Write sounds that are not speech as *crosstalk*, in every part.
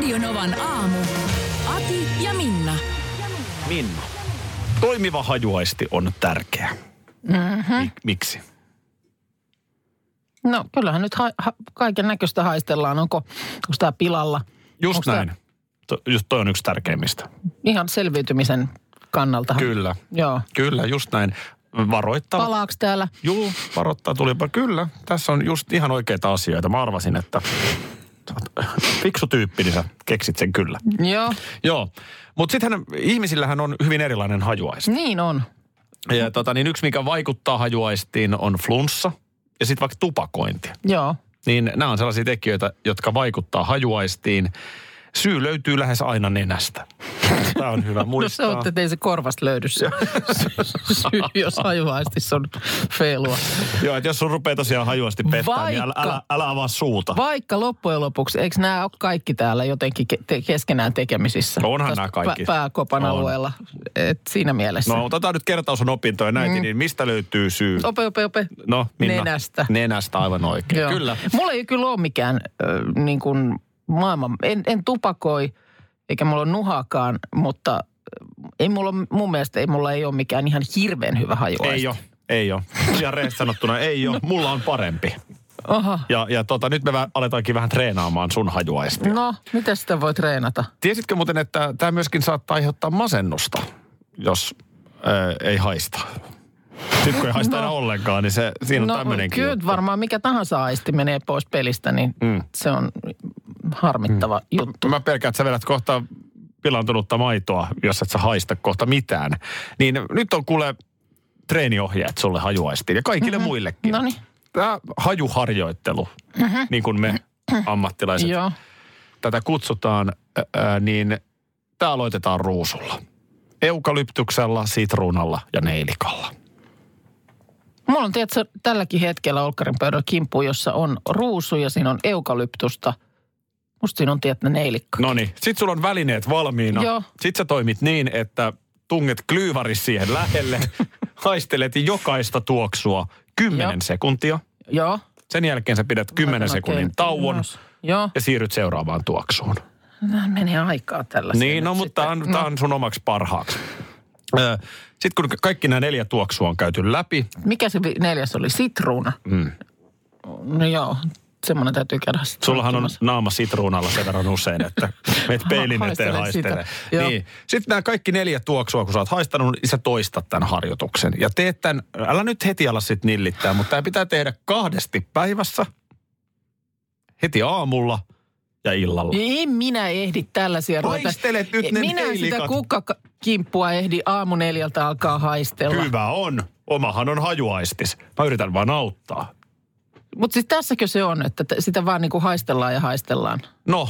Radionovan aamu. Ati ja Minna. Minna. Toimiva hajuaisti on tärkeä. Mm-hmm. Mik- miksi? No kyllähän nyt ha- ha- kaiken näköistä haistellaan. Onko, onko tämä pilalla? Just tää näin. To, just toi on yksi tärkeimmistä. Ihan selviytymisen kannalta. Kyllä. Joo. Kyllä, just näin. Varoittava. Palaaks täällä? Juu, varoittaa tulipa. Kyllä, tässä on just ihan oikeita asioita. Mä arvasin, että fiksu tyyppi, niin sä keksit sen kyllä. Joo, Joo, mutta sittenhän ihmisillähän on hyvin erilainen hajuaisti. niin on. Ja tota, niin yksi, mikä vaikuttaa hajuaistiin, on flunssa ja sitten vaikka tupakointi. Joo. Niin nämä on sellaisia tekijöitä, jotka vaikuttaa hajuaistiin. Syy löytyy lähes aina nenästä. *laughs* Tämä on hyvä No se muistaa. on, että ei se korvasta löydy se *laughs* syy, jos hajuaistissa on feilua. Joo, että jos sun rupeaa tosiaan hajuasti pettää, niin älä, Vaikka- älä, älä avaa suuta. Vaikka loppujen lopuksi, eikö nämä ole kaikki täällä jotenkin ke- keskenään tekemisissä? Onhan Tässä nämä kaikki. pä- pääkopan On. alueella. Et siinä mielessä. No otetaan nyt kertaus on opintoja näitä, mm. niin mistä löytyy syy? Ope, ope, ope. No, Minna. Nenästä. Nenästä aivan oikein. Joo. Kyllä. Mulla ei kyllä ole mikään äh, niin kuin maailman, en, en tupakoi, eikä mulla ole nuhakaan, mutta ei mulla, mun mielestä ei mulla ei ole mikään ihan hirveän hyvä hajuaisti. Ei ole, ei ole. Ihan rehellisesti sanottuna ei ole. *laughs* Mulla on parempi. Aha. Ja, ja tota, nyt me aletaankin vähän treenaamaan sun hajuaistia. No, miten sitä voi treenata? Tiesitkö muuten, että tämä myöskin saattaa aiheuttaa masennusta, jos ää, ei haista? Ei haista No. ollenkaan, niin se, siinä on no, tämmöinenkin kyllä juttu. varmaan mikä tahansa aisti menee pois pelistä, niin Mm. se on harmittava mm. juttu. Mä pelkään, että sä vedät kohta pilantunutta maitoa, jos et sä haista kohta mitään. Niin nyt on kuule treeniohjeet sulle hajuaistiin ja kaikille mm-hmm. muillekin. No niin, Tämä hajuharjoittelu, mm-hmm. niin kuin me *clears throat* ammattilaiset joo. tätä kutsutaan, ää, niin tämä aloitetaan ruusulla. Eukalyptuksella, sitruunalla ja neilikalla. Mulla on tiedätkö, tälläkin hetkellä Olkkarin pöydällä kimppu, jossa on ruusu ja siinä on eukalyptusta. Musta siinä on tietty neilikka. No niin, sit sulla on välineet valmiina. Joo. Sit sä toimit niin, että tunget klyyvaris siihen lähelle, *laughs* haistelet jokaista tuoksua 10 Joo. sekuntia. Joo. Sen jälkeen sä pidät 10 Laitan sekunnin oikein tauon. Joo. ja siirryt seuraavaan tuoksuun. Vähän menee aikaa tällä. Niin, no mutta tämä on, tää on sun omaksi parhaaksi. Sitten kun kaikki nämä neljä tuoksua on käyty läpi, Mikä se neljäs oli? Sitruuna. mm. No joo, semmoinen täytyy käydä Sullahan on naama sitruunalla sen verran usein, että *laughs* meet peilin eteen Haistele sitä. haistele. Joo. Niin. Sitten nämä kaikki neljä tuoksua, kun sä oot haistanut, niin sä toistat tämän harjoituksen. Ja teet tämän, älä nyt heti ala sit nillittää, mutta tämä pitää tehdä kahdesti päivässä, heti aamulla ja illalla. En minä ehdi tällaisia ruveta. Haistelet nyt ne Minä sitä neilikat. kukkakimppua ehdi aamu neljältä alkaa haistella. Hyvä on. Omahan on hajuaistis. Mä yritän vaan auttaa. Mutta siis tässäkö se on, että t- sitä vaan niinku haistellaan ja haistellaan? No.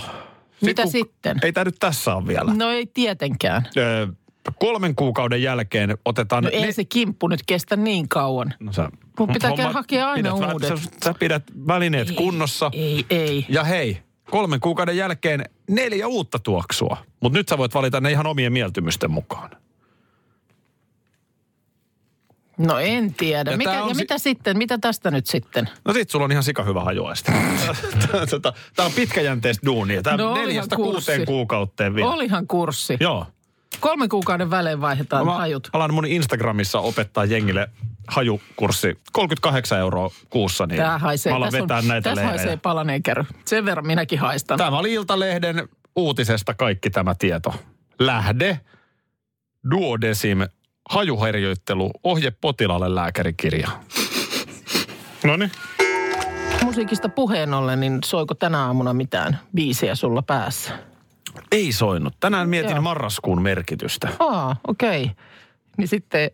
Mitä kun- sitten? Ei tämä nyt tässä ole vielä. No ei tietenkään. Öö, kolmen kuukauden jälkeen otetaan... No ei se kimppu nyt kestä niin kauan. No sä, Mun pitää homma- hakea aina pidät, uudet. Sä, sä pidät välineet kunnossa. Ei, ei. Ja hei, kolmen kuukauden jälkeen neljä uutta tuoksua. Mutta nyt sä voit valita ne ihan omien mieltymysten mukaan. No en tiedä. Ja Mikä, ja si- mitä sitten? Mitä tästä nyt sitten? No sit sulla on ihan sika hyvä hajoaista. *laughs* Tämä on pitkäjänteistä duunia. Tämä No, neljästä kuuteen kuukauteen vielä. Olihan kurssi. Joo. Kolmen kuukauden välein vaihdetaan Mä hajut. alan mun Instagramissa opettaa jengille hajukurssi 38 euroa kuussa. Niin Tää haisee. mä alan vetää on, näitä tässä leirejä. haisee palaneen käry. Sen verran minäkin haistan. Tämä oli Iltalehden uutisesta kaikki tämä tieto. Lähde, duodesim, hajuharjoittelu, ohje potilaalle lääkärikirja. No niin. Musiikista puheen ollen, niin soiko tänä aamuna mitään biisiä sulla päässä? Ei soinut. Tänään mietin Joo. marraskuun merkitystä. Aa, okei. Okay. Niin sitten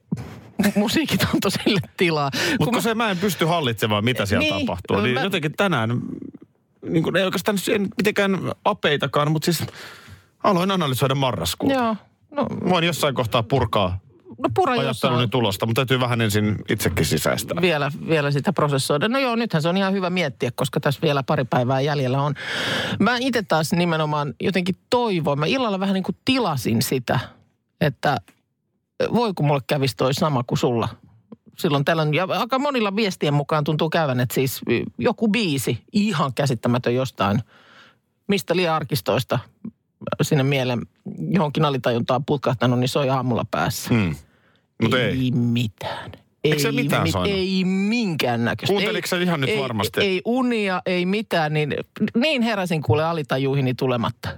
musiikit on tosille tilaa. Kun Mutta se mä en pysty hallitsemaan, mitä siellä Niin, tapahtuu. Niin mä- jotenkin tänään niin kuin, ei oikeastaan siihen mitenkään apeitakaan, mutta siis aloin analysoida marraskuuta. Joo. No, Voin jossain kohtaa purkaa no pura ajatteluni tulosta, mutta täytyy vähän ensin itsekin sisäistää. vielä, vielä sitä prosessoida. No joo, nythän se on ihan hyvä miettiä, koska tässä vielä pari päivää jäljellä on. Mä itse taas nimenomaan jotenkin toivoin. Mä illalla vähän niin kuin tilasin sitä, että voi kun mulle kävisi toi sama kuin sulla. Silloin tällöin, ja aika monilla viestien mukaan tuntuu käyvän, että siis joku biisi, ihan käsittämätön jostain, mistä liian arkistoista sinne mieleen johonkin alitajuntaan putkahtanut, niin soi aamulla päässä. Hmm. Mutta ei. Ei mitään. Eikö se mitään soinut? Ei minkään näköistä. Kuunteliko sä ihan nyt ei, varmasti? Ei unia, ei mitään, niin, niin heräsin kuule alitajuihini tulematta.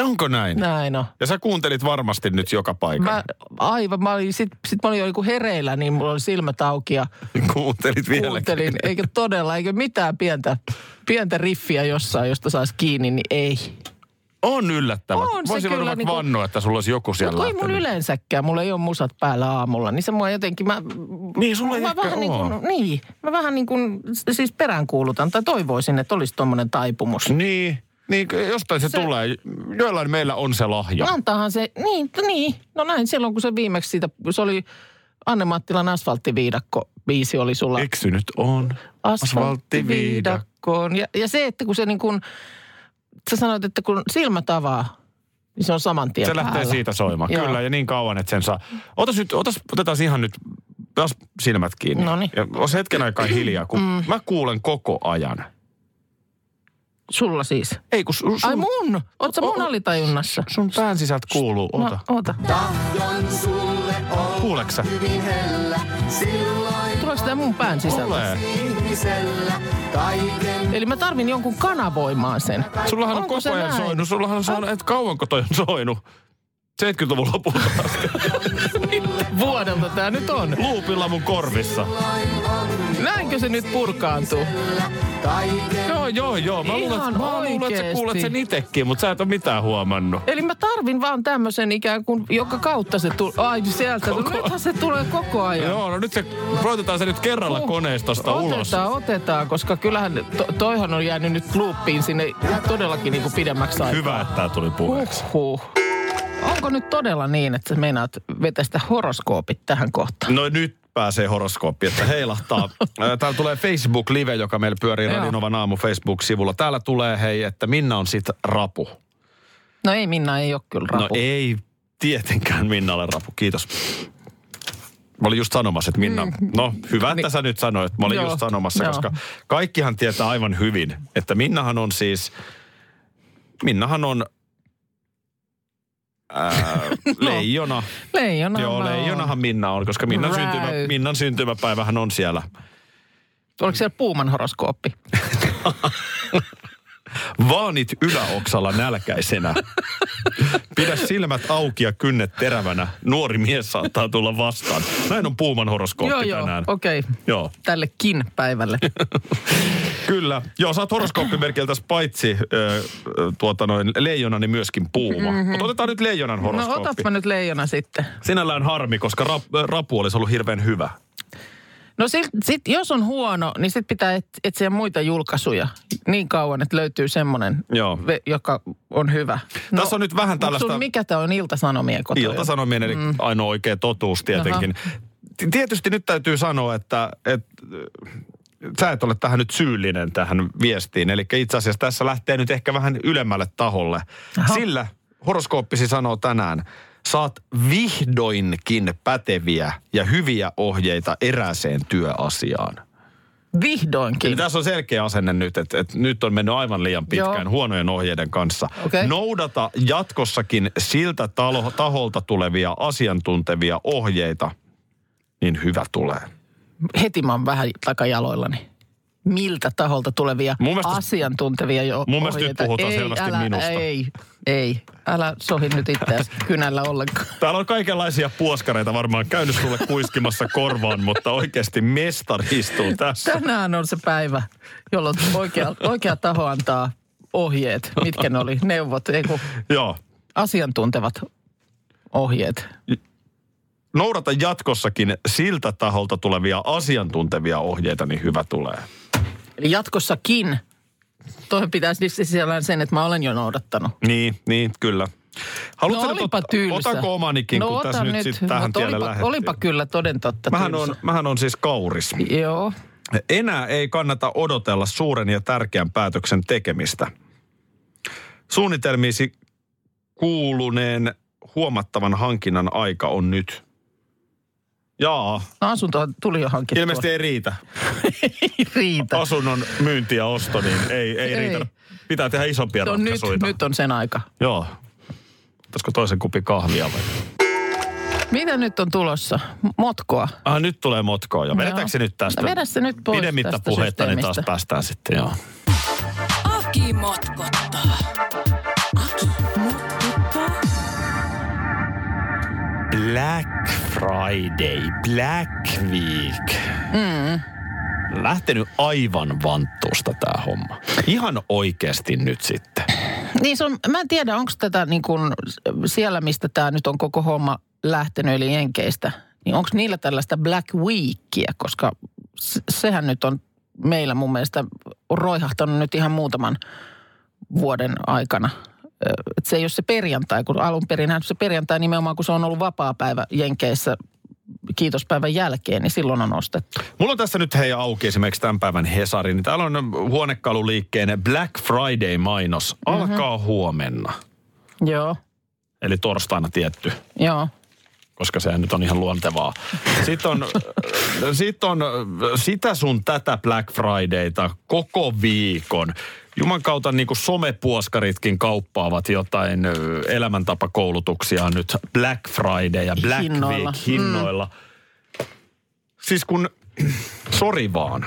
Onko näin? Näin on. Ja sä kuuntelit varmasti nyt joka paikka. Mä, aivan, mä olin, sit, sit mä olin jo niinku hereillä, niin mulla oli silmät auki ja Kuuntelit vieläkin. kuuntelin. Eikä todella, eikä mitään pientä, pientä riffiä jossain, josta saisi kiinni, niin ei. On yllättävä. On Voisin kyllä kyllä niinku- vannoa, että sulla olisi joku siellä Mutta ei mun yleensäkään, mulla ei ole musat päällä aamulla, niin se mua jotenkin, mä, Niin, sulla ei mä vähän niin kuin, niin, mä vähän niin kuin, siis peräänkuulutan tai toivoisin, että olisi tuommoinen taipumus. Niin, niin jostain se, Se- tulee. Joillain meillä on se lahja. Antaahan se, niin, niin, no näin silloin kun se viimeksi siitä, se oli Anne-Mattilan asfalttiviidakko biisi oli sulla. Eksynyt on asfalttiviidakkoon. Ja, ja se, että kun se niin kuin, sä sanoit, että kun silmät avaa, niin se on saman tien Se lähtee päällä. siitä soimaan. Joo. Kyllä, ja niin kauan, että sen saa. Otas nyt, otas, otetaan ihan nyt taas silmät kiinni. Noniin. Ja hetken aikaa hiljaa, kun mm. mä kuulen koko ajan. Sulla siis. Ei, kun sun, Ai mun? Oot sä mun O- alitajunnassa? sun pään sisältä kuuluu. Ota. No, oota. Kuuleeko sä? Tuleeko tää mun pään sisältä? Tulee. Eli mä tarvin jonkun kanavoimaan sen. Sullahan on Onko koko se ajan näin? soinut. Sullahan on soinut, että kauanko toi on soinut? 70-luvun lopulta asti. *laughs* Vuodelta tää nyt on. Luupilla mun korvissa. Näinkö se nyt purkaantuu? Joo, joo, joo. Mä luulen, että, mä luulen, että sä kuulet sen itekin, mutta sä et ole mitään huomannut. Eli mä tarvin vaan tämmöisen ikään kuin, joka kautta se tulee. Ai sieltä. Koko- Nythän se tulee koko ajan. Joo, no nyt se, roitetaan se nyt kerralla Huh. koneistosta otetaan, ulos. Otetaan, koska kyllähän to, toihan on jäänyt nyt loopiin sinne todellakin niin kuin pidemmäksi aikaa. Hyvä, että tää tuli puheeksi. Huhhuh. Onko nyt todella niin, että sä meinaat vetää sitä horoskoopit tähän kohtaan? No nyt pääsee horoskooppi, että heilahtaa. *laughs* Ää, Täällä tulee Facebook-live, joka meillä pyörii. Radinovan aamu Facebook-sivulla. Täällä tulee hei, että Minna on sit rapu. No ei Minna, ei ole kyllä rapu. No ei tietenkään Minna ole rapu, kiitos. Mä olin just sanomassa, että Minna, no hyvä, että Niin. sä nyt sanoit. Mä olin Joo, just sanomassa, joo. koska kaikkihan tietää aivan hyvin, että Minnahan on siis, Minnahan on ää, leijona. Leijona. Joo, leijonahan Minna on, koska Minnan, Right. syntymä, Minnan syntymäpäivähän on siellä. Oliko siellä Puuman horoskooppi? *laughs* Vaanit yläoksalla nälkäisenä. Pidä silmät auki ja kynnet terävänä. Nuori mies saattaa tulla vastaan. Näin on Puuman horoskooppi joo, joo, tänään. okei. Okay. Joo, Tällekin päivälle. *laughs* kyllä. Joo, sä oot horoskooppimerkiltä paitsi ö, tuota noin leijona, niin myöskin puuma. Mm-hmm. Mutta otetaan nyt leijonan no horoskooppi. otappa nyt leijona sitten. Sinällään harmi, koska rap, rapu olisi ollut hirveän hyvä. No sit, sit, jos on huono, niin sit pitää et, etsiä muita julkaisuja niin kauan, että löytyy semmoinen, Joo. ve, joka on hyvä. No, Tässä on nyt vähän tällaista- Sun, mikä tämä on Ilta-Sanomien kotoja? Ilta-Sanomien, eli mm. ainoa oikea totuus tietenkin. T- Tietysti nyt täytyy sanoa, että, että äh, sä et ole tähän nyt syyllinen tähän viestiin. Eli itse asiassa tässä lähtee nyt ehkä vähän ylemmälle taholle. Aha. Sillä horoskooppisi sanoo tänään, saat vihdoinkin päteviä ja hyviä ohjeita erääseen työasiaan. Vihdoinkin. Eli tässä on selkeä asenne nyt, että, että nyt on mennyt aivan liian pitkään Joo. huonojen ohjeiden kanssa. Okei. Noudata jatkossakin siltä talo, taholta tulevia asiantuntevia ohjeita, niin hyvä tulee. Heti mä oon vähän takajaloillani. Miltä taholta tulevia Mun mielestä- asiantuntevia jo mun mielestä nyt ohjeita? puhutaan ei, selvästi älä, minusta. Ei, ei. Älä sohi nyt itseäsi *laughs* kynällä ollenkaan. Täällä on kaikenlaisia puoskareita varmaan käynyt sulle kuiskimassa korvaan, mutta oikeasti mestari istuu tässä. Tänään on se päivä, jolloin oikea, oikea taho antaa ohjeet. Mitkä ne oli? Neuvot, ei kun Joo. asiantuntevat ohjeet. Noudata jatkossakin siltä taholta tulevia asiantuntevia ohjeita, niin hyvä tulee. Eli jatkossakin toi pitäisi siis sisällään sen, että mä olen jo noudattanut. Niin, niin, kyllä. Haluatko no nyt olipa ot- tylsä. Otanko omanikin, no, kun ota tässä nyt, sitten tähän tielle olipa, lähdettiin? olipa kyllä toden totta Mähän on, mähän on siis kauris. Joo. Enää ei kannata odotella suuren ja tärkeän päätöksen tekemistä. Suunnitelmiisi kuuluneen huomattavan hankinnan aika on nyt. Jaa, No asunto tuli jo hankittua. ilmeisesti ei riitä. ei riitä. Asunnon myynti ja osto, niin ei, ei, Ei. riitä. Pitää tehdä isompia No nyt, ratkaisuja. nyt on sen aika. Joo. Ottaisiko toisen kupi kahvia vai? Mitä nyt on tulossa? Motkoa. Ah, nyt tulee motkoa jo. Vedetäänkö se nyt tästä? No vedä se nyt pois Pidemmittä tästä puhetta, niin taas päästään sitten, joo. Aki motkottaa. Black Friday, Black Week. Mm. Lähtenyt aivan vanttuusta tämä homma. Ihan oikeasti nyt sitten. Niin se on, mä en tiedä, onko tätä niin kuin siellä, mistä tämä nyt on koko homma lähtenyt, eli Jenkeistä, niin onko niillä tällaista Black Weekia, koska se, sehän nyt on meillä mun mielestä roihahtanut nyt ihan muutaman vuoden aikana. Ö, Et se ei ole se perjantai, kun alun perin se perjantai nimenomaan, kun se on ollut vapaa-päivä Jenkeissä kiitospäivän jälkeen, niin silloin on ostettu. Mulla on tässä nyt hei auki esimerkiksi tämän päivän Hesari. Niin täällä on huonekaluliikkeen Black Friday-mainos. Alkaa huomenna. Joo, Eli torstaina tietty. joo. koska sehän nyt on ihan luontevaa. Sitten on, *laughs* sit on sitä sun tätä Black Fridayta koko viikon. Juman kautta niin kuin somepuoskaritkin kauppaavat jotain elämäntapakoulutuksia nyt Black Friday ja Black Hinnoilla. Week hinnoilla. Mm. Siis kun, *clears throat* sori vaan.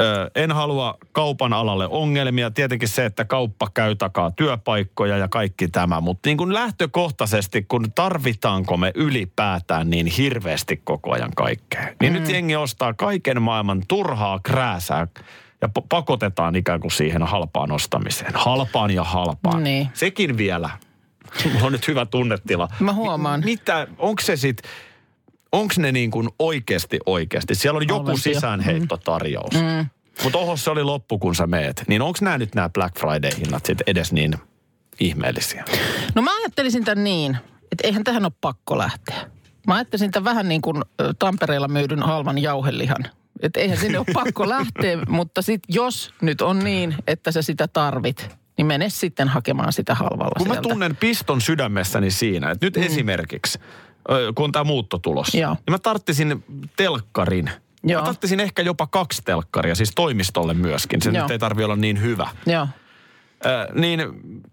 Ö, en halua kaupan alalle ongelmia. Tietenkin se, että kauppa käy takaa työpaikkoja ja kaikki tämä. Mutta niin kuin lähtökohtaisesti, kun tarvitaanko me ylipäätään niin hirveästi koko ajan kaikkea. Niin mm. nyt jengi ostaa kaiken maailman turhaa krääsää ja pakotetaan ikään kuin siihen halpaan ostamiseen. Halpaan ja halpaan. Niin. Sekin vielä. Mulla on nyt hyvä tunnetila. Mä huomaan. Mi- mitä, onko se sitten, onko ne niin kuin oikeasti oikeasti? Siellä on joku Molempia. sisäänheittotarjous. Mm. Mutta oho, se oli loppu, kun sä meet. Niin onko nämä nyt nämä Black Friday-hinnat sitten edes niin ihmeellisiä? No mä ajattelisin tämän niin, että eihän tähän ole pakko lähteä. Mä ajattelisin tämän vähän niin kuin Tampereella myydyn halvan jauhelihan. Että eihän sinne ole *laughs* pakko lähteä, mutta sit jos nyt on niin, että sä sitä tarvit, niin mene sitten hakemaan sitä halvalla Kun mä sieltä. tunnen piston sydämessäni siinä, että nyt mm. esimerkiksi, ö, kun on tämä muutto tulossa, Joo. niin mä tarttisin telkkarin. Joo. Mä tarttisin ehkä jopa kaksi telkkaria, siis toimistolle myöskin. Se Joo. nyt ei tarvi olla niin hyvä. Joo. Äh, niin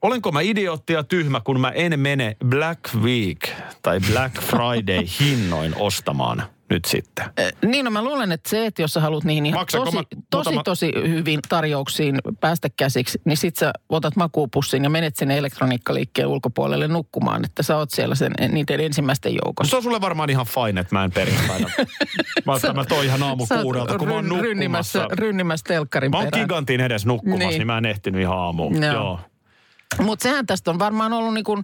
olenko mä idiootti ja tyhmä, kun mä en mene Black Week tai Black Friday hinnoin ostamaan nyt sitten? Ö, Niin, no mä luulen, että se, että jos sä haluat niihin ihan tosi, mä tosi, tosi hyvin tarjouksiin päästä käsiksi, niin sit sä otat makuupussin ja menet sinne elektroniikkaliikkeen ulkopuolelle nukkumaan, että sä oot siellä sen, niiden ensimmäisten No joukossa. se on sulle varmaan ihan fine, että mä en perjantaina. *laughs* mä otan mä toi ihan aamu kuudelta, kun mä oon ryn- rynnimässä, nukkumassa. rynnimässä telkkarin Mä oon perään. gigantin edes nukkumassa, niin, Niin. mä en ehtinyt ihan aamuun. Joo. Joo. Mutta sehän tästä on varmaan ollut niin kuin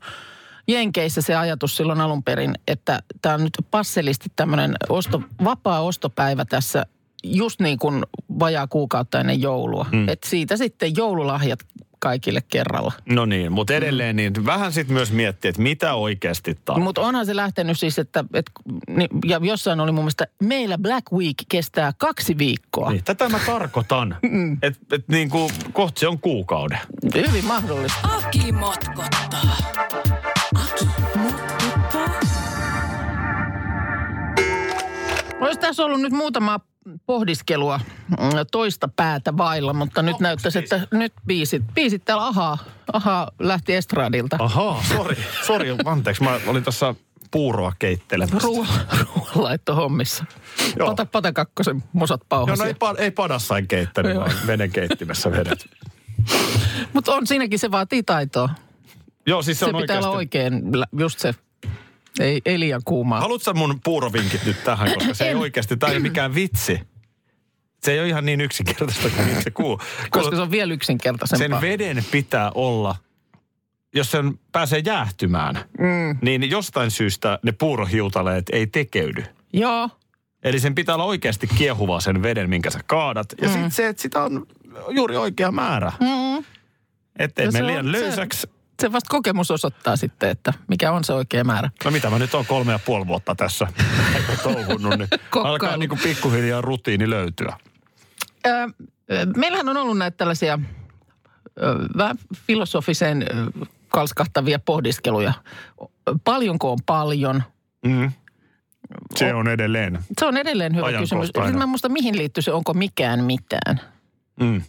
Jenkeissä se ajatus silloin alun perin, että tämä on nyt passelisti tämmöinen osto, vapaa ostopäivä tässä just niin kuin vajaa kuukautta ennen joulua. Mm. Että siitä sitten joululahjat kaikille kerralla. No niin, mutta edelleen niin vähän sitten myös miettiä, että mitä oikeasti tarvitsee. Mutta onhan se lähtenyt siis, että, että ni- ja jossain oli mun mielestä, meillä Black Week kestää kaksi viikkoa. Niin, tätä mä tarkoitan. *laughs* Mm. että et niin kuin kohta se on kuukauden. Hyvin mahdollista. Aki motkottaa. Aki motkottaa. Olisi tässä ollut nyt muutama pohdiskelua mm, toista päätä vailla, mutta nyt näyttäisi, että nyt biisit, biisit täällä ahaa, ahaa lähti estradilta. Ahaa, sori, sori, anteeksi. Mä olin tuossa puuroa keittelemässä. Ruoanlaitto hommissa. Joo. Pata, pata kakkosen musat Joo, pauhasia. no ei, pa- ei padassain keittänyt, Joo. vaan veden keittimessä vedet. Mutta on siinäkin, se vaatii taitoa. Joo, siis se, Se, on pitää oikeasti. olla oikein, just se, ei, ei liian kuumaa. Haluatko mun puurovinkit nyt tähän, koska se ei oikeasti, tämä ei ole mikään vitsi. Se ei ole ihan niin yksinkertaista kuin miltä se kuuluu. *laughs* koska se on vielä yksinkertaisempaa. Sen veden pitää olla, jos sen pääsee jäähtymään, mm. niin jostain syystä ne puurohiutaleet ei tekeydy. Joo, Eli sen pitää olla oikeasti kiehuvaa sen veden, minkä sä kaadat. Ja mm. sitten se, että sitä on juuri oikea määrä. Mm. Ettei No me se liian löysäksi. Se vasta kokemus osoittaa sitten, että mikä on se oikea määrä. No mitä mä nyt on kolme ja puoli vuotta tässä *laughs* touhunnut, niin Kokkailu. alkaa niin kuin pikkuhiljaa rutiini löytyä. Ö, ö, meillähän on ollut näitä tällaisia ö, vähän filosofiseen ö, kalskahtavia pohdiskeluja. Paljonko on paljon? Mm. Se on edelleen. Se on edelleen hyvä kysymys. Sitten mä en muista, mihin liittyy se, onko mikään mitään. Mm.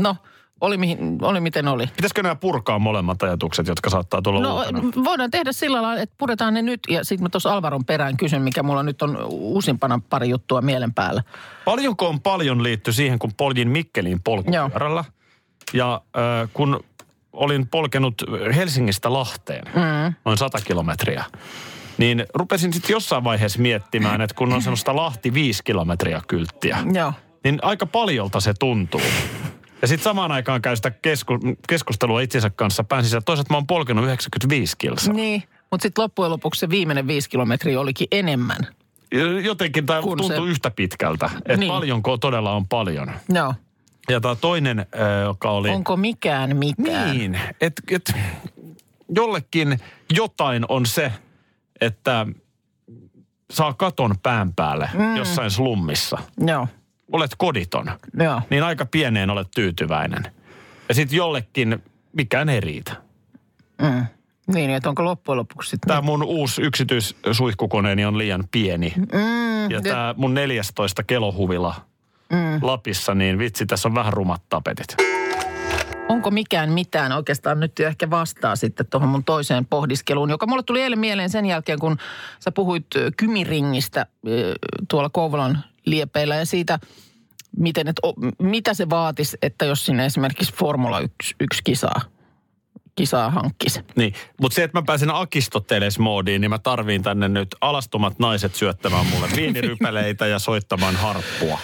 No, oli, mihin, oli miten oli. Pitäisikö nämä purkaa molemmat ajatukset, jotka saattaa tulla No uutena? voidaan tehdä sillä lailla, että puretaan ne nyt ja sitten mä tuossa Alvaron perään kysyn, mikä mulla nyt on uusimpana pari juttua mielen päällä. Paljonko on paljon liitty siihen, kun poljin Mikkeliin polkupyörällä. Ja äh, kun olin polkenut Helsingistä Lahteen, mm. noin 100 kilometriä, niin rupesin sitten jossain vaiheessa miettimään, että kun on semmoista Lahti 5 kilometriä kylttiä, Joo. niin aika paljolta se tuntuu. Ja sitten samaan aikaan käy sitä kesku, keskustelua itsensä kanssa pään sisällä. Toisaalta mä oon polkenut 95 kilsaa. Niin, mutta sitten loppujen lopuksi se viimeinen viisi kilometriä olikin enemmän. Jotenkin tämä tuntuu se- yhtä pitkältä. Että Niin. paljonko todella on paljon. Joo. Ja tämä toinen, joka oli... Onko mikään mitään? Niin, että et, jollekin jotain on se, että saa katon pään päälle mm. jossain slummissa. Joo. Olet koditon, Joo. niin aika pieneen olet tyytyväinen. Ja sitten jollekin mikään ei riitä. Mm. Niin, että onko loppujen lopuksi sitten... Tämä mun uusi yksityissuihkukoneeni on liian pieni. Mm, Ja tämä mun 14 kelohuvila mm. Lapissa, niin vitsi, tässä on vähän rumat tapetit. Onko mikään mitään oikeastaan nyt ehkä vastaa sitten tuohon mun toiseen pohdiskeluun, joka mulle tuli eilen mieleen sen jälkeen, kun sä puhuit kymiringistä ö, tuolla Kouvolan liepeillä ja siitä, miten, et, mitä se vaatisi, että jos sinne esimerkiksi Formula 1, 1 kisaa, kisaa hankkisi. Niin, mutta se, että mä pääsen Akistoteles-moodiin, niin mä tarviin tänne nyt alastomat naiset syöttämään mulle *laughs* viinirypäleitä ja soittamaan harppua.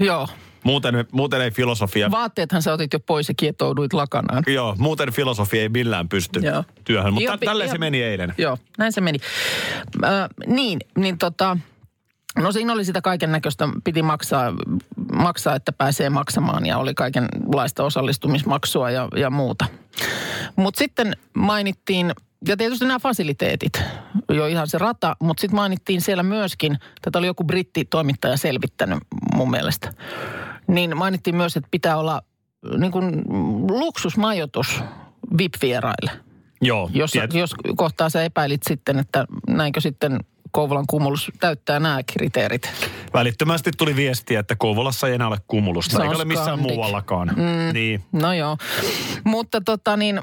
Joo, Muuten, muuten ei filosofia... vaatteethan sä otit jo pois ja kietouduit lakanaan. Joo, muuten filosofia ei millään pysty Joo. työhön, mutta tälleen se meni eilen. Joo, näin se meni. Ö, niin, niin tota, no siinä oli sitä kaiken näköistä, piti maksaa, maksaa, että pääsee maksamaan ja oli kaikenlaista osallistumismaksua ja, ja muuta. Mutta sitten mainittiin, ja tietysti nämä fasiliteetit, jo ihan se rata, mutta sitten mainittiin siellä myöskin, tätä oli joku brittitoimittaja selvittänyt mun mielestä, niin mainittiin myös, että pitää olla niin kuin luksusmajoitus VIP-vieraille. Joo, Jos, jos kohtaa sä epäilit sitten, että näinkö sitten Kouvolan kumulus täyttää nämä kriteerit. välittömästi tuli viestiä, että Kouvolassa ei enää ole kumulusta, Se eikä ole missään skandik. muuallakaan. Mm. Niin, No joo. Mutta tota niin,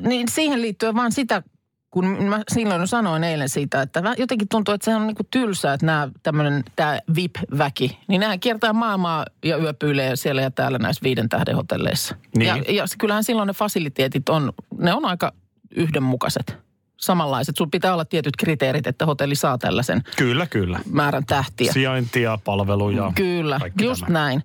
niin siihen liittyen vaan sitä, kun mä silloin sanoin eilen siitä, että jotenkin tuntuu, että sehän on niinku tylsää, että nämä tämmöinen, tämä VIP-väki, niin nämä kiertää maailmaa ja yöpyilee siellä ja täällä näissä viiden tähden hotelleissa. Niin. Ja, ja kyllähän silloin ne fasiliteetit on, ne on aika yhdenmukaiset, samanlaiset. Sulla pitää olla tietyt kriteerit, että hotelli saa tällaisen kyllä, kyllä. määrän tähtiä. Sijaintia, palveluja. Kyllä, just tämä. näin.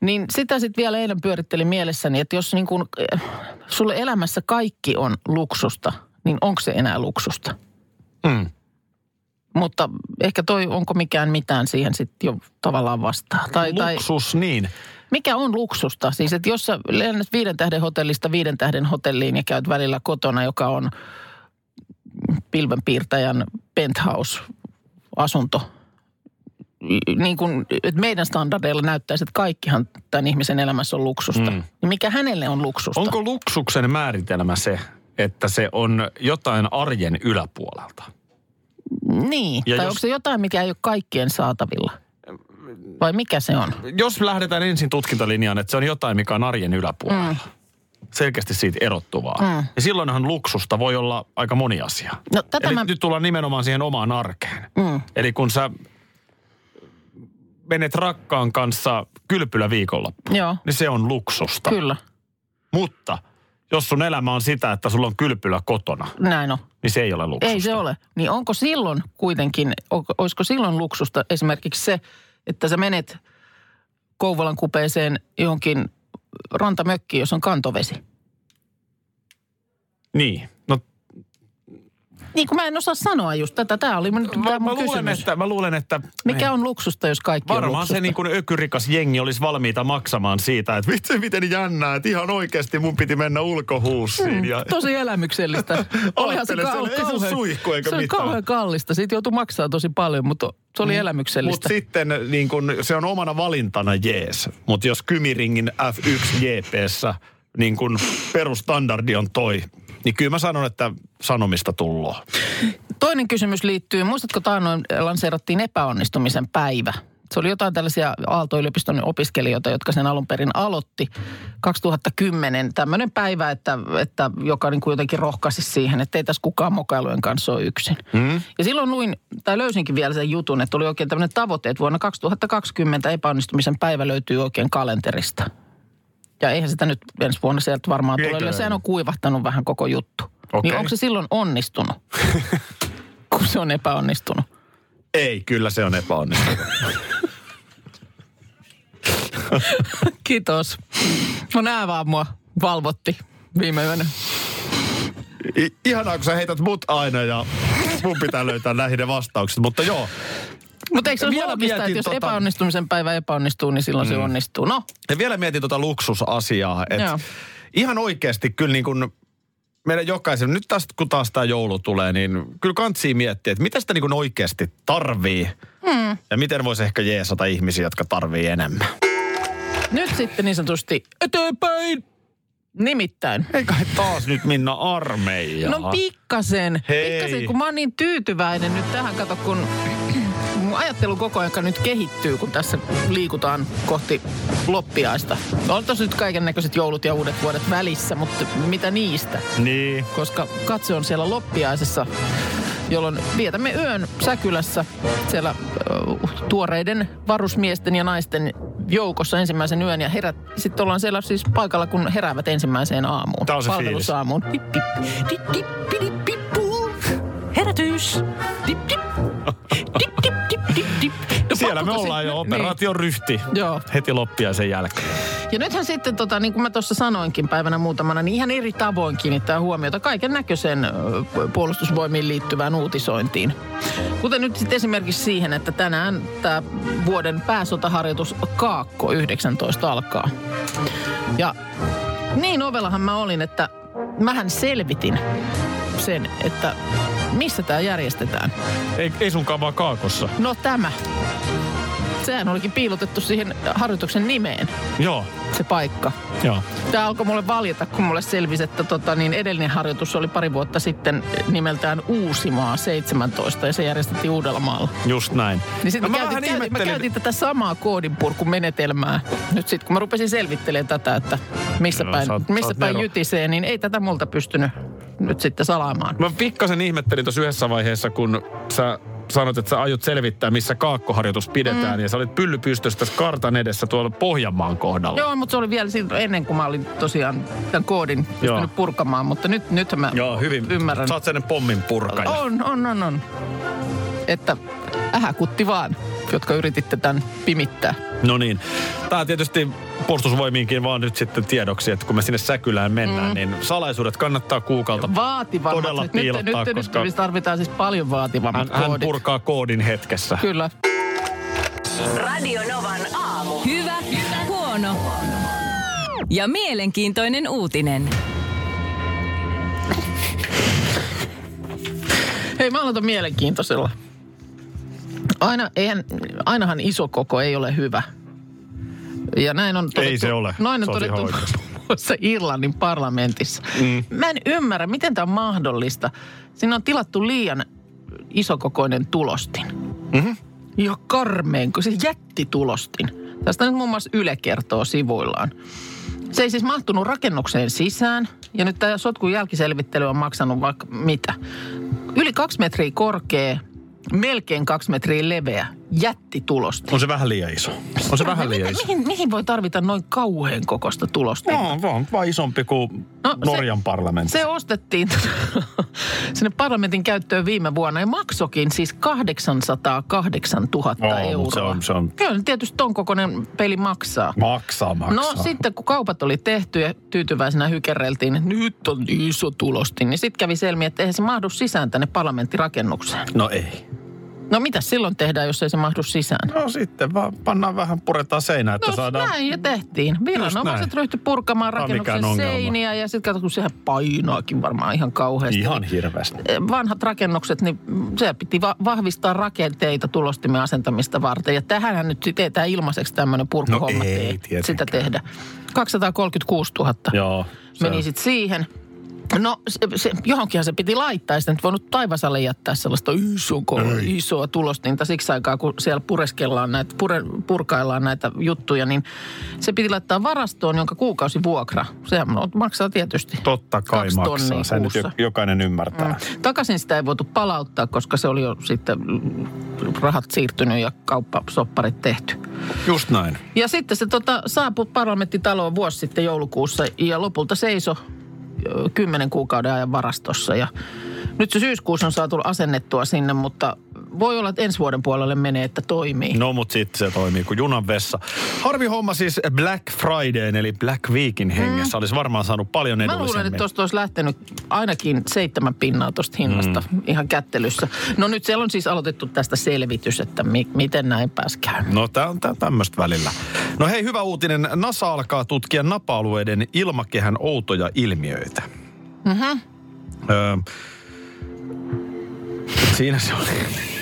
Niin sitä sitten vielä eilen pyörittelin mielessäni, että jos niin kun, eh, sulle elämässä kaikki on luksusta, niin onko se enää luksusta? Mm. Mutta ehkä toi, onko mikään mitään siihen sitten jo tavallaan vastaa. Tai, tai Luksus, niin. mikä on luksusta? Siis, että jos sä lennät viiden tähden hotellista viiden tähden hotelliin ja käyt välillä kotona, joka on pilvenpiirtäjän penthouse-asunto, niin kuin, että meidän standardeilla näyttäisi, että kaikkihan tämän ihmisen elämässä on luksusta. Mm. Niin mikä hänelle on luksusta? Onko luksuksen määritelmä se, että se on jotain arjen yläpuolelta? Niin, Ja tai jos- onko se jotain, mikä ei ole kaikkien saatavilla? Vai mikä se on? Jos lähdetään ensin tutkintalinjaan, että se on jotain, mikä on arjen yläpuolella. Mm. Selkeästi siitä erottuvaa. Mm. Ja silloinhan luksusta voi olla aika moni asia. No tätä Eli mä... nyt tullaan nimenomaan siihen omaan arkeen. Mm, Eli kun sä menet rakkaan kanssa kylpylä viikonloppu, joo, niin se on luksusta. kyllä, Mutta jos sun elämä on sitä, että sulla on kylpylä kotona, näin on. niin se ei ole luksusta. Ei se ole. Niin onko silloin kuitenkin, olisiko silloin luksusta esimerkiksi se, että sä menet Kouvolan kupeeseen johonkin rantamökkiin, jos on kantovesi? Niin. No, Niin kuin mä en osaa sanoa just tätä. Tämä oli nyt Mä, mä, mun luulen, kysymys. että, mä luulen, että Mikä on luksusta, jos kaikki on varmaan luksusta? se niin kuin ökyrikas jengi olisi valmiita maksamaan siitä, että vitsi miten jännää, että ihan oikeasti mun piti mennä ulkohuussiin. Ja, Tosi elämyksellistä. *laughs* Olihan se, kau- se ei se kauhean, suihku eikä se oli mitään. kauhean kallista. Siitä joutui maksaa tosi paljon, mutta se oli elämyksellistä. Mutta sitten niin kun, se on omana valintana jees. Mutta jos Kymiringin F1 JPssä niin kun perustandardi on toi, niin kyllä mä sanon, että sanomista tullaan. Toinen kysymys liittyy, muistatko taannoin lanseerattiin epäonnistumisen päivä? Se oli jotain tällaisia Aalto-yliopiston opiskelijoita, jotka sen alun perin aloitti 2010. Tämmöinen päivä, että, että joka niin kuin jotenkin rohkaisi siihen, että ei tässä kukaan mokailujen kanssa ole yksin. Mm. Ja silloin luin, tai löysinkin vielä sen jutun, että oli oikein tämmöinen tavoite, että vuonna 2020 epäonnistumisen päivä löytyy oikein kalenterista. Ja eihän sitä nyt ensi vuonna sieltä varmaan tule. Eikö? Ja sehän on kuivahtanut vähän koko juttu. Okei. Niin onko se silloin onnistunut, *laughs* kun se on epäonnistunut? Ei, kyllä se on epäonnistunut. *laughs* Kiitos. No nää vaan mua valvotti viime yönä. I- ihanaa, kun sä heität mut aina ja mun pitää löytää näihin ne vastaukset. Mutta joo, Mutta eikö se ole Vielä luonnollista, että jos tota- epäonnistumisen päivä epäonnistuu, niin silloin se onnistuu? No, ja vielä mietin tuota luksusasiaa. Joo. Että ihan oikeasti kyllä niin kuin meidän jokaisen, nyt tästä kun taas tämä joulu tulee, niin kyllä kantsii miettiä, että mitä sitä niin kuin oikeasti tarvii. Hmm. Ja miten voisi ehkä jeesata ihmisiä, jotka tarvii enemmän. nyt sitten niin sanotusti eteenpäin. Nimittäin. Ei kai taas nyt Minna armeija. No pikkasen. Hei. Pikkasen, kun mä oon niin tyytyväinen nyt tähän, kato kun mun ajattelu koko ajan nyt kehittyy, kun tässä liikutaan kohti loppiaista. On tosi nyt kaiken näköiset joulut ja uudet vuodet välissä, mutta mitä niistä? Niin. koska katse on siellä loppiaisessa, jolloin vietämme yön Säkylässä siellä äh, tuoreiden varusmiesten ja naisten joukossa ensimmäisen yön ja herät, sitten ollaan siellä siis paikalla, kun heräävät ensimmäiseen aamuun. Tää on se Palvelusaamuun. Herätys. Dip, dip. Dip, dip, dip, dip, dip. No, Siellä me ollaan jo niin. operaation ryhti. Joo. Heti loppiaisen jälkeen. Ja nythän sitten, tota, niin kuin mä tuossa sanoinkin päivänä muutamana, niin ihan eri tavoin kiinnittää huomiota kaiken näköisen puolustusvoimiin liittyvään uutisointiin. Kuten nyt sitten esimerkiksi siihen, että tänään tämä vuoden pääsotaharjoitus Kaakko 19 alkaa. Ja niin ovellahan mä olin, että mähän selvitin sen, että missä tämä järjestetään. Ei, ei sunkaan vaan kaakossa. No tämä. Sehän olikin piilotettu siihen harjoituksen nimeen, Joo, se paikka. joo. Tämä alkoi mulle valjeta, kun mulle selvisi, että tota, niin edellinen harjoitus oli pari vuotta sitten nimeltään Uusimaa 17 ja se järjestettiin Uudellamaalla. Just näin. Niin sitten No mä, mä käytin, käytin, mä käytin tätä samaa koodinpurkumenetelmää. Nyt sitten kun mä rupesin selvittelemään tätä, että missä päin, sä oot- missä sä oot päin jytisee, niin ei tätä multa pystynyt nyt sitten salaamaan. Mä pikkasen ihmettelin tuossa yhdessä vaiheessa, kun sä sanoit, että sä aiot selvittää, missä kaakkoharjoitus pidetään. Mm. Ja sä olit pyllypystössä tässä kartan edessä tuolla Pohjanmaan kohdalla. Joo, mutta se oli vielä silloin ennen kuin mä olin tosiaan tämän koodin pystynyt purkamaan, mutta nyt, nyt mä Joo, hyvin. ymmärrän. Sä oot sellainen pommin purkaja. On, on, on, on. Että ähäkutti vaan, jotka yrititte tämän pimittää. No niin. Tää tietysti puolustusvoimiinkin vaan nyt sitten tiedoksi, että kun me sinne Säkylään mennään, mm. niin salaisuudet kannattaa kuukalta. Vaativammat. Todella nyt, piilottaa, nyt, koska- nyt tarvitaan siis paljon vaativammat Hän, hän purkaa koodin hetkessä. Kyllä. Radio Novan aamu. Hyvä, huono ja mielenkiintoinen uutinen. Hei, mä aloitan mielenkiintoisella. Aina, eihän, ainahan iso koko ei ole hyvä. Ja näin on todettu, Ei se ole. Noin on todettu muassa Irlannin parlamentissa. Mm. Mä en ymmärrä, miten tämä on mahdollista. Siinä on tilattu liian isokokoinen tulostin. Mm-hmm. Ja karmeen, kun se jättitulostin. Tästä nyt muun muassa Yle kertoo sivuillaan. Se ei siis mahtunut rakennukseen sisään. Ja nyt tämä sotkun jälkiselvittely on maksanut vaikka mitä. Yli kaksi metriä korkea, melkein kaksi metriä leveä jättitulosti. On se vähän liian iso. On se vähän liian iso. mihin, mihin voi tarvita noin kauhean kokosta tulostinta? No, se on vaan isompi kuin No, Norjan parlamentti. Se ostettiin *laughs* sinne parlamentin käyttöön viime vuonna ja maksokin siis 808 000 Oo, mut euroa. se on- se on- Kyllä tietysti ton kokoinen peli maksaa. Maksaa, maksaa. No sitten kun kaupat oli tehty ja tyytyväisenä hykerreltiin, että nyt on iso tulosti, niin sitten kävi selmi, että eihän se mahdu sisään tänne parlamenttirakennukseen. No ei. No mitä silloin tehdään, jos ei se mahdu sisään? No sitten vaan pannaan vähän, puretaan seinää, että No saadaan... näin ja tehtiin. Viranomaiset ryhtyi purkamaan rakennuksen seiniä ja sitten kato, kun sehän painaakin varmaan ihan kauheasti. Ihan hirveästi. vanhat rakennukset, niin se piti va- vahvistaa rakenteita tulostimen asentamista varten. Ja tähänhän nyt sitten tämä ilmaiseksi tämmöinen purkuhomma No ei tietenkään. sitä tehdä. 236 000 Joo. se meni sitten siihen. No se, se, johonkinhan se piti laittaa, sitä nyt voinut taivasalle jättää sellaista iso, isoa tulostinta siksi aikaa, kun siellä pureskellaan näitä, pure, purkaillaan näitä juttuja, niin se piti laittaa varastoon, jonka kuukausivuokra, sehän maksaa tietysti. Totta kai maksaa. Sen nyt jokainen ymmärtää. Mm. Takaisin sitä ei voitu palauttaa, koska se oli jo sitten rahat siirtynyt ja kauppasopparit tehty. Just näin. Ja sitten se tota, saapui parlamenttitaloon vuosi sitten joulukuussa ja lopulta seiso ö, kymmenen kuukauden ajan varastossa. Ja nyt se syyskuussa on saatu asennettua sinne, mutta voi olla, että ensi vuoden puolelle menee, että toimii. No, mutta sitten se toimii kuin junan vessa. Harvi homma siis Black Fridayn eli Black Weekin hengessä. Olisi varmaan saanut paljon Mä luulen, edullisemmin. että tuosta olisi lähtenyt ainakin seitsemän pinnaa tuosta hinnasta mm. ihan kättelyssä. No nyt siellä on siis aloitettu tästä selvitys, että mi- miten näin pääsi käymään. No tämä on tää tämmöistä välillä. No hei, hyvä uutinen. NASA alkaa tutkia napa-alueiden ilmakehän outoja ilmiöitä. Mhm. Öö, siinä se oli.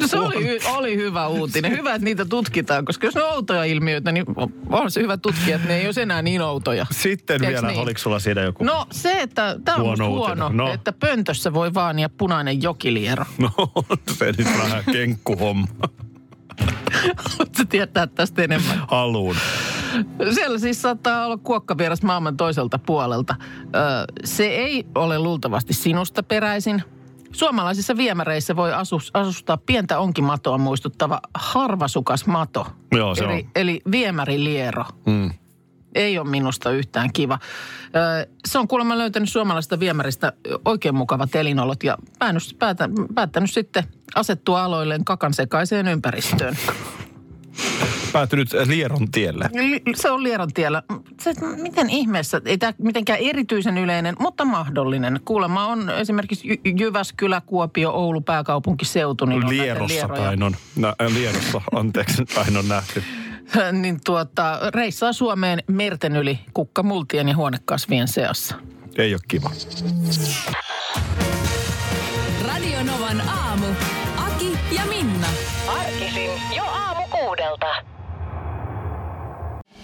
No se oli, oli hyvä uutinen. Hyvä, että niitä tutkitaan, koska jos ne on outoja ilmiöitä, niin on se hyvä tutkia, että ne ei ole enää niin outoja. Sitten Eiks vielä, niin? oliko sulla siinä joku? No se, että tämä on Huono huono, No. että pöntössä voi vaan ja punainen jokiliero. No, se nyt vähän kenkkuhomma. Haluatko tietää tästä enemmän? Haluun. Siellä siis saattaa olla kuokkavieras maailman toiselta puolelta. Se ei ole luultavasti sinusta peräisin. Suomalaisissa viemäreissä voi asus, asustaa pientä onkimatoa muistuttava harvasukas mato. Joo, se eli, on. eli viemäriliero. Mm. Ei ole minusta yhtään kiva. Se on kuulemma löytänyt suomalaisesta viemäristä oikein mukavat elinolot ja päänyt, päätä, päättänyt sitten asettua aloilleen kakan sekaiseen ympäristöön. *laughs* Päätynyt Lieron tielle. Li- Se on Lieron tiellä. Se, miten ihmeessä, ei tämä mitenkään erityisen yleinen, mutta mahdollinen. Kuulemma on esimerkiksi Jy- Jyväskylä, Kuopio, Oulu, pääkaupunkiseutu. Niin Lierossa tain on, nä, äh, Lierossa, anteeksi, tain on nähty. *laughs* niin tuota, reissaa Suomeen merten yli kukkamultien ja huonekasvien seassa. Ei ole kiva. Radio Novan aamu. Aki ja Minna. Arkisin jo aamu kuudelta.